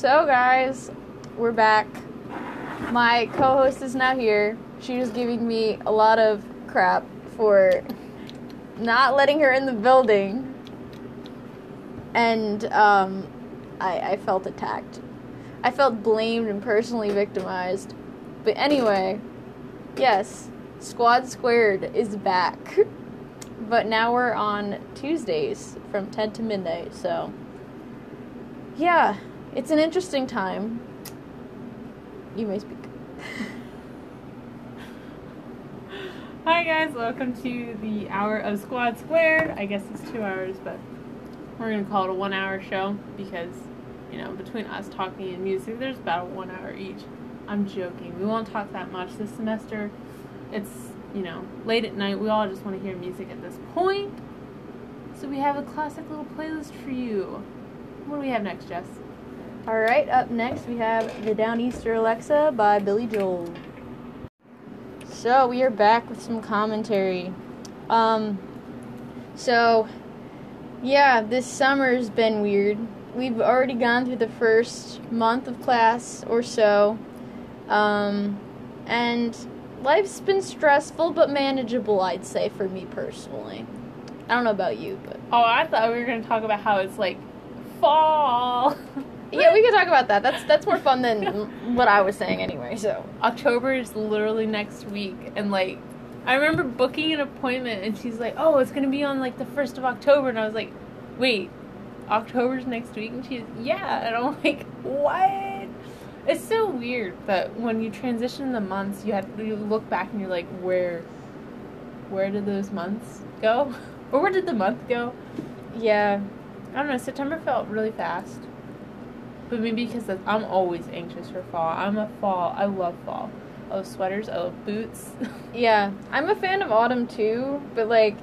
So, guys, we're back. My co host is now here. She was giving me a lot of crap for not letting her in the building. And um, I, I felt attacked. I felt blamed and personally victimized. But anyway, yes, Squad Squared is back. But now we're on Tuesdays from 10 to midnight, so yeah, it's an interesting time. You may speak. Hi guys, welcome to the hour of Squad Squared. I guess it's two hours, but we're gonna call it a one hour show because, you know, between us talking and music, there's about one hour each. I'm joking. We won't talk that much this semester. It's, you know, late at night. We all just want to hear music at this point. So we have a classic little playlist for you. What do we have next, Jess? Alright, up next we have The Downeaster Alexa by Billy Joel. So we are back with some commentary. Um, so, yeah, this summer's been weird. We've already gone through the first month of class or so. Um, and life's been stressful but manageable, I'd say, for me personally. I don't know about you, but. Oh, I thought we were gonna talk about how it's like fall. Yeah, we could talk about that. That's that's more fun than what I was saying anyway. So October is literally next week, and like, I remember booking an appointment, and she's like, "Oh, it's gonna be on like the first of October," and I was like, "Wait, October's next week?" And she's, "Yeah," and I'm like, "What?" It's so weird that when you transition the months, you have to you look back and you're like, "Where, where did those months go, or where did the month go?" yeah, I don't know. September felt really fast. But maybe because I'm always anxious for fall. I'm a fall. I love fall. I love sweaters. I love boots. yeah. I'm a fan of autumn too, but like,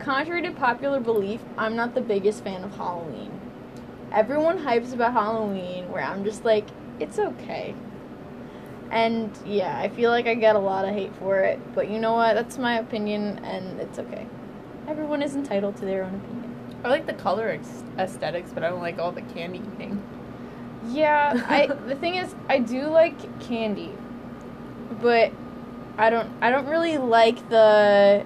contrary to popular belief, I'm not the biggest fan of Halloween. Everyone hypes about Halloween, where I'm just like, it's okay. And yeah, I feel like I get a lot of hate for it, but you know what? That's my opinion, and it's okay. Everyone is entitled to their own opinion. I like the color ex- aesthetics, but I don't like all the candy eating. Yeah, I the thing is I do like candy. But I don't I don't really like the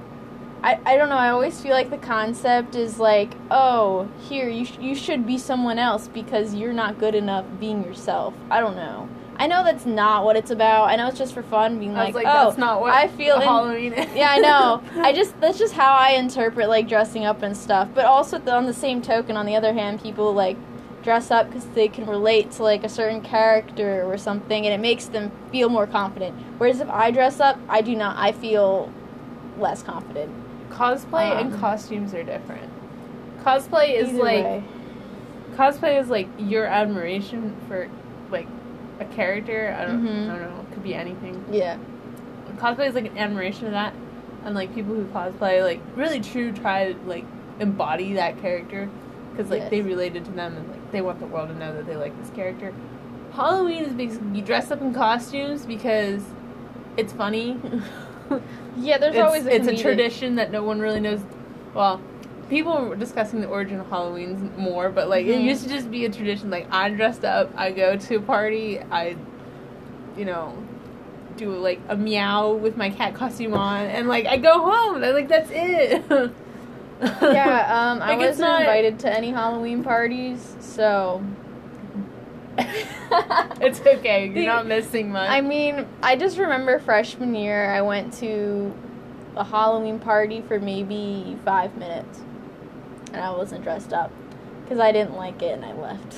I, I don't know, I always feel like the concept is like, oh, here you sh- you should be someone else because you're not good enough being yourself. I don't know. I know that's not what it's about. I know it's just for fun being I like, was like, oh, that's not what I feel in- Halloween is. yeah, I know. I just that's just how I interpret like dressing up and stuff. But also on the same token, on the other hand, people like dress up because they can relate to like a certain character or something, and it makes them feel more confident. Whereas if I dress up, I do not. I feel less confident. Cosplay and Um, costumes are different. Cosplay is like way. cosplay is like your admiration for like a character. I don't, Mhm. I don't know. It could be anything. yeah, cosplay is like an admiration of that and like people who cosplay like really true try to like embody that character because like Yes. they related to them and like they want the world to know that they like this character halloween is because you dress up in costumes because it's funny yeah. There's it's, always a it's a tradition that no one really knows well people were discussing the origin of halloween more but like it Mhm. used to just be a tradition like i dressed up i go to a party i you know do like a meow with my cat costume on and like i go home and like that's it Yeah, um, I Like, wasn't not- invited to any Halloween parties, so. it's okay you're The- not missing much I mean, I just remember freshman year, I went to a Halloween party for maybe five minutes, and I wasn't dressed up because I didn't like it and I left.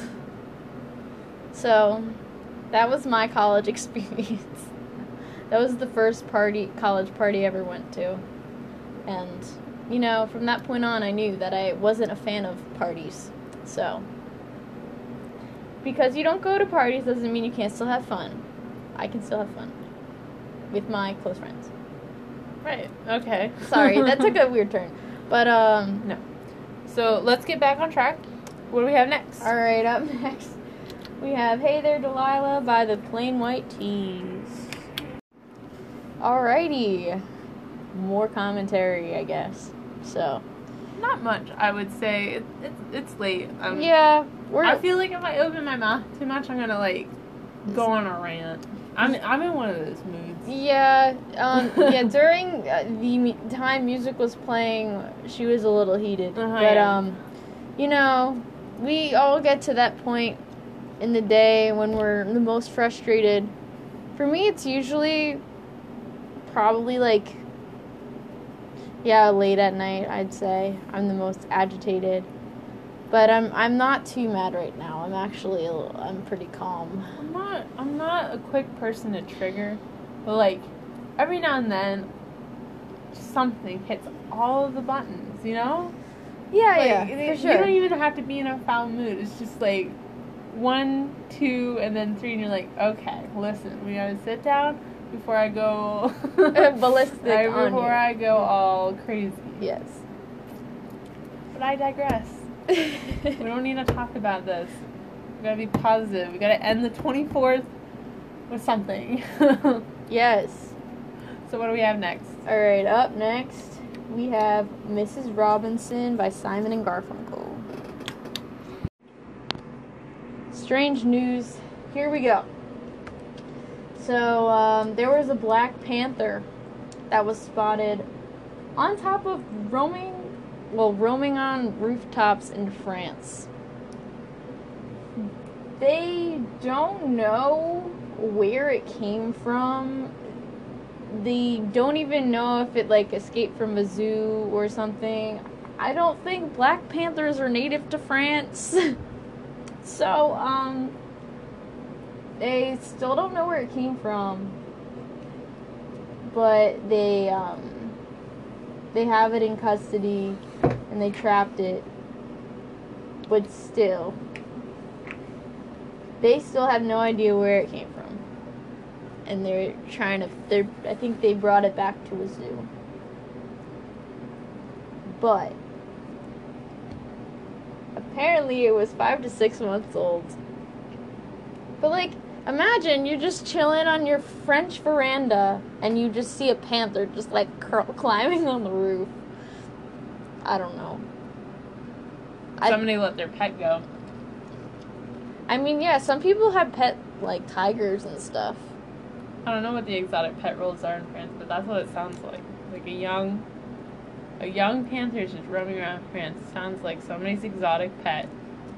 So, that was my college experience. that was the first party, college party I ever went to, and you know, from that point on, I knew that I wasn't a fan of parties. So, because you don't go to parties doesn't mean you can't still have fun. I can still have fun with my close friends. right okay Sorry, that took a weird turn. But um no so let's get back on track what do we have next all right, up next we have Hey There Delilah by the Plain White T's. Alrighty. More commentary, I guess. So, not much i would say it, it's, it's late um, yeah, we're I feel like if I open my mouth too much, I'm gonna like go on a rant. I'm I'm in one of those moods. Yeah, um, yeah. During uh, the time music was playing, she was a little heated. Uh-huh, but yeah. um, you know, we all get to that point in the day when we're the most frustrated. For me, it's usually probably like yeah, late at night. I'd say I'm the most agitated. But I'm I'm not too mad right now. I'm actually a little, I'm pretty calm. I'm not I'm not a quick person to trigger, but like every now and then, something hits all of the buttons. You know? Yeah, Like, yeah, it- for sure. You don't even have to be in a foul mood. It's just like one, two, and then three, and you're like, okay, listen, we gotta sit down before I go Ballistic on before. I go all crazy. Yes. But I digress. We don't need to talk about this. We gotta be positive. We gotta end the 24th with something. yes. so what do we have next? All right. Up next, we have Mrs. Robinson by Simon and Garfunkel. Strange news. Here we go. So um, there was a Black Panther that was spotted on top of roaming, well, roaming on rooftops in France. They don't know where it came from. They don't even know if it like escaped from a zoo or something. I don't think Black Panthers are native to France. so, um, they still don't know where it came from. But they, um, they have it in custody and they trapped it. But still, they still have no idea where it came from. And they're trying to, they're, I think they brought it back to a zoo. But, apparently it was five to six months old. But, like, imagine you're just chilling on your French veranda and you just see a panther just, like, curl, climbing on the roof. I don't know. I- Somebody let their pet go. I mean, yeah, some people have pet, like, tigers and stuff. I don't know what the exotic pet rules are in France, but that's what it sounds like. Like a young, a young panther is just roaming around France. Sounds like somebody's exotic pet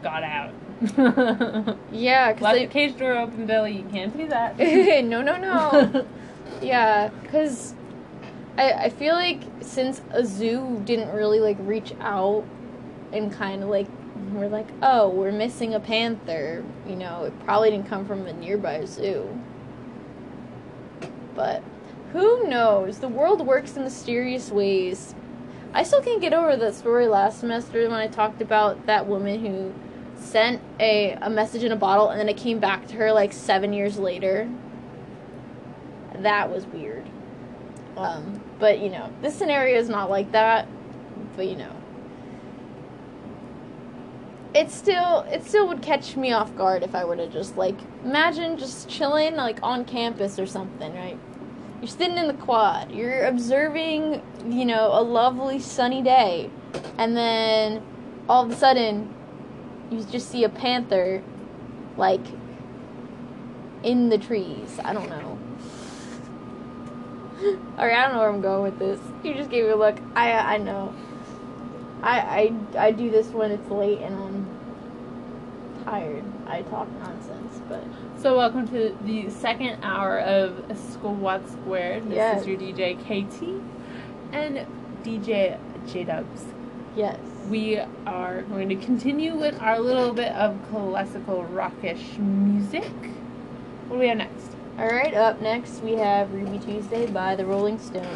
got out. Yeah, because the cage door open, Billy. You can't do that. no, no, no. Yeah, because I, I feel like since a zoo didn't really like reach out and kind of like we're like, oh, we're missing a panther. You know, it probably didn't come from a nearby zoo. But who knows? The world works in mysterious ways. I still can't get over that story last semester when I talked about that woman who sent a, a message in a bottle and then it came back to her like seven years later. That was weird. Um, but you know, this scenario is not like that. But you know, it still it still would catch me off guard if I were to just like imagine just chilling like on campus or something, right? You're sitting in the quad, you're observing, you know, a lovely sunny day, and then all of a sudden you just see a panther like in the trees. I don't know. Alright, I don't know where I'm going with this. You just gave me a look. I I know. I I I do this when it's late and I'm tired. I talk nonsense, but So welcome to the second hour of Squad Squared. This Yes. is your DJ KT and DJ J Dubs. yes. We are going to continue with our little bit of classical rockish music. What do we have next? Alright, up next we have Ruby Tuesday by the Rolling Stones.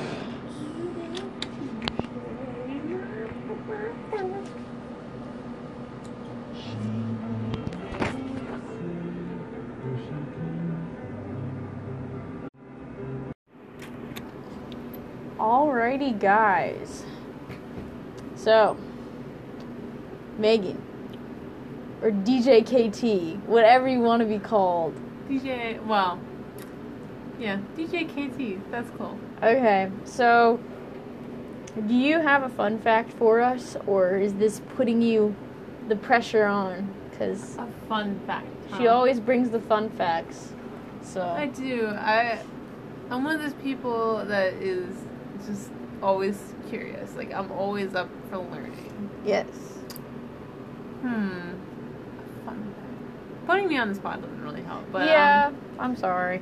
Alrighty, guys. So, Megan, or DJ KT, whatever you want to be called. DJ, well, yeah, DJ KT. That's cool. Okay, so do you have a fun fact for us, or is this putting you the pressure on? because A fun fact. she always brings the fun facts. So I do. I I'm one of those people that is just always curious. Like I'm always up for learning. yes, Hmm. Fun. Putting me on the spot doesn't really help, but yeah. um, I'm sorry.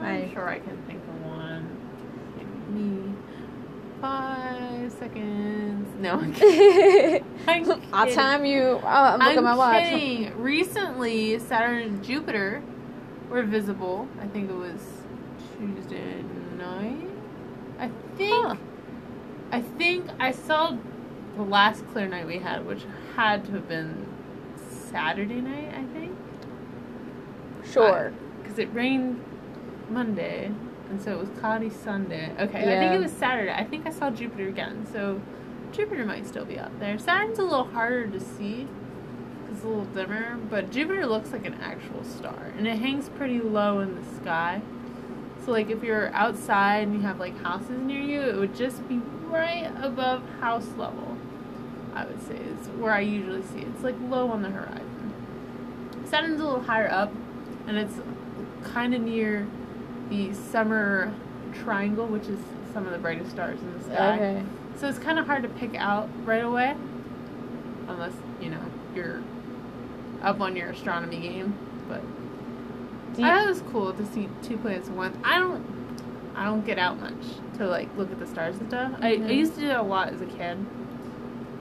I'm I- sure I can think of one. Give me five seconds. No, I'm kidding. I'm I'll time you. Uh, I'm looking at my watch. kidding. Recently, Saturn and Jupiter were visible. I think it was Tuesday night. I think. Huh. I think I saw the last clear night we had, which had to have been Saturday night. I think Sure. because it rained Monday, and so it was cloudy Sunday. Okay, I think it was Saturday. I think I saw Jupiter again, so Jupiter might still be out there. Saturn's a little harder to see. It's a little dimmer, but Jupiter looks like an actual star, and it hangs pretty low in the sky. So, like, if you're outside and you have like houses near you, it would just be right above house level. I would say is where I usually see it. It's like low on the horizon. Saturn's a little higher up, and it's kind of near the summer triangle, which is some of the brightest stars in the sky. Okay. So it's kind of hard to pick out right away, unless you know you're up on your astronomy game. But you- I thought it was cool to see two planets at once. I don't, I don't get out much to like look at the stars and stuff. I, I Mhm. used to do that a lot as a kid.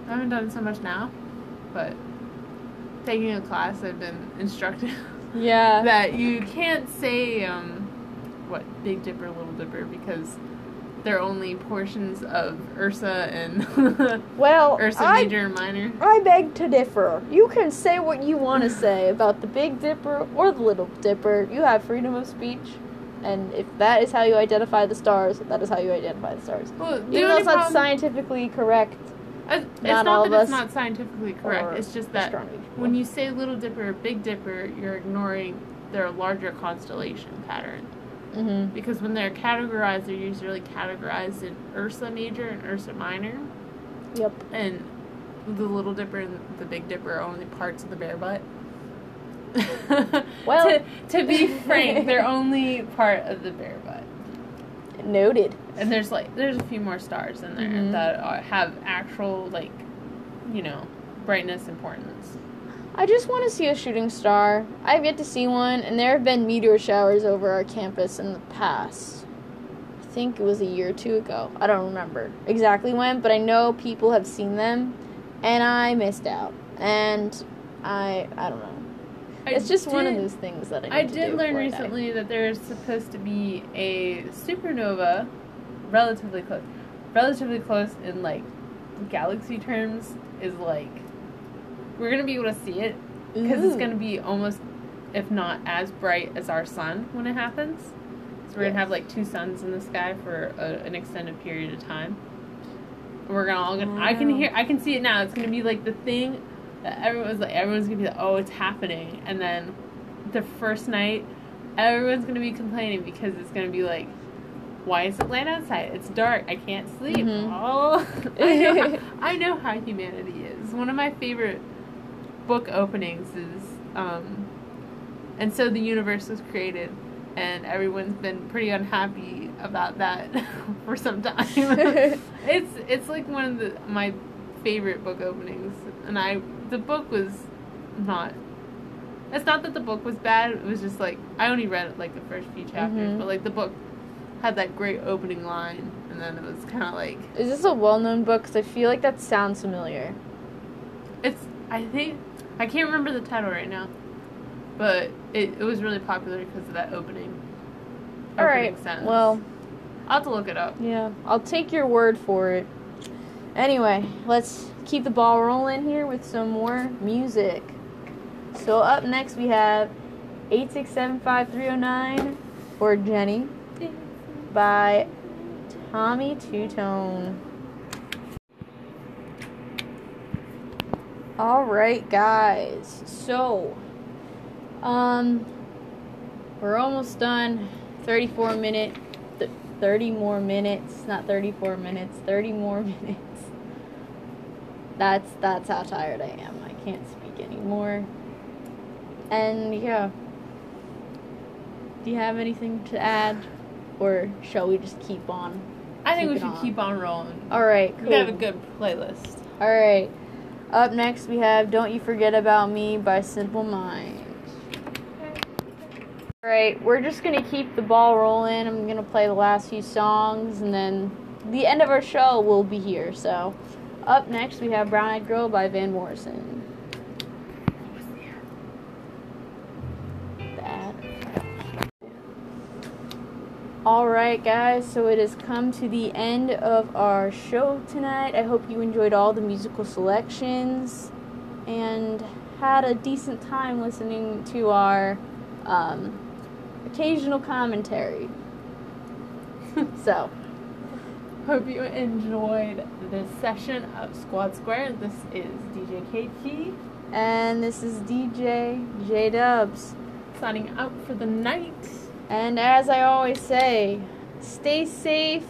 I haven't done so much now, but taking a class, I've been instructed yeah. that you can't say um, what Big Dipper, Little Dipper because they're only portions of Ursa and well, Ursa I Major and Minor. I beg to differ. You can say what you want to say about the Big Dipper or the Little Dipper. You have freedom of speech. And if that is how you identify the stars, that is how you identify the stars. Well, the Even though it's not problem- scientifically correct. Uh, it's not not, that it's not scientifically correct. It's just that when you say Little Dipper Big Dipper, you're ignoring their larger constellation pattern. Mm-hmm. Because when they're categorized, they're usually categorized in Ursa Major and Ursa Minor. Yep. And the Little Dipper and the Big Dipper are only parts of the bear butt. Well- to, to be frank, they're only part of the bear butt. Noted. And there's like there's a few more stars in there Mhm. that are, have actual like, you know, brightness importance. I just want to see a shooting star. I've yet to see one, and there have been meteor showers over our campus in the past. I think it was a year or two ago. I don't remember exactly when, but I know people have seen them, and I missed out. And I, I don't know. It's just one of those things that I. I did learn I recently that there's supposed to be a supernova, relatively close, relatively close in like galaxy terms is like we're gonna be able to see it because it's gonna be almost, if not as bright as our sun when it happens. So we're Yes. gonna have like two suns in the sky for a, an extended period of time. We're gonna all gonna. I can hear. I can see it now. It's gonna be like the thing that everyone's like. Everyone's gonna be like, "Oh, it's happening," and then the first night, everyone's gonna be complaining because it's gonna be like, "Why is it light outside? It's dark. I can't sleep." Mhm. Oh, I know. How, I know how humanity is. One of my favorite book openings is, um, and so the universe was created, and everyone's been pretty unhappy about that for some time. it's it's like one of the my favorite book openings, and I the book was not. It's not that the book was bad. It was just like I only read like the first few chapters, Mhm. but like the book had that great opening line, and then it was kind of like Is this a well-known book? Because I feel like that sounds familiar. it's. I think I can't remember the title right now, but it, it was really popular because of that opening. All opening right. sentence. Well, I'll have to look it up. yeah, I'll take your word for it. Anyway, let's keep the ball rolling here with some more music. So up next we have 8675309 for Jenny by Tommy Tutone. All right, guys. So, um, we're almost done. 34 minute, 30 more minutes. Not 34 minutes. 30 more minutes. That's that's how tired I am. I can't speak anymore. And yeah. Do you have anything to add? Or shall we just keep on? I think we should on. keep on rolling. Alright, cool. We have a good playlist. Alright. Up next we have Don't You Forget About Me by Simple Minds. Alright, we're just gonna keep the ball rolling. I'm gonna play the last few songs and then the end of our show will be here. So up next we have Brown Eyed Girl by Van Morrison. That. Alright, guys, so it has come to the end of our show tonight. I hope you enjoyed all the musical selections and had a decent time listening to our um, occasional commentary. so, Hope you enjoyed this session of Squad Square. This is DJ KT and this is DJ J Dubs. signing out for the night. And as I always say, stay safe,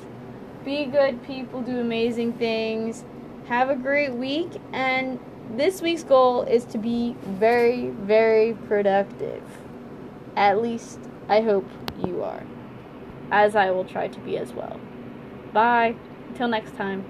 be good people, do amazing things, have a great week, and this week's goal is to be very, very productive. At least I hope you are, as I will try to be as well. Bye. Until next time.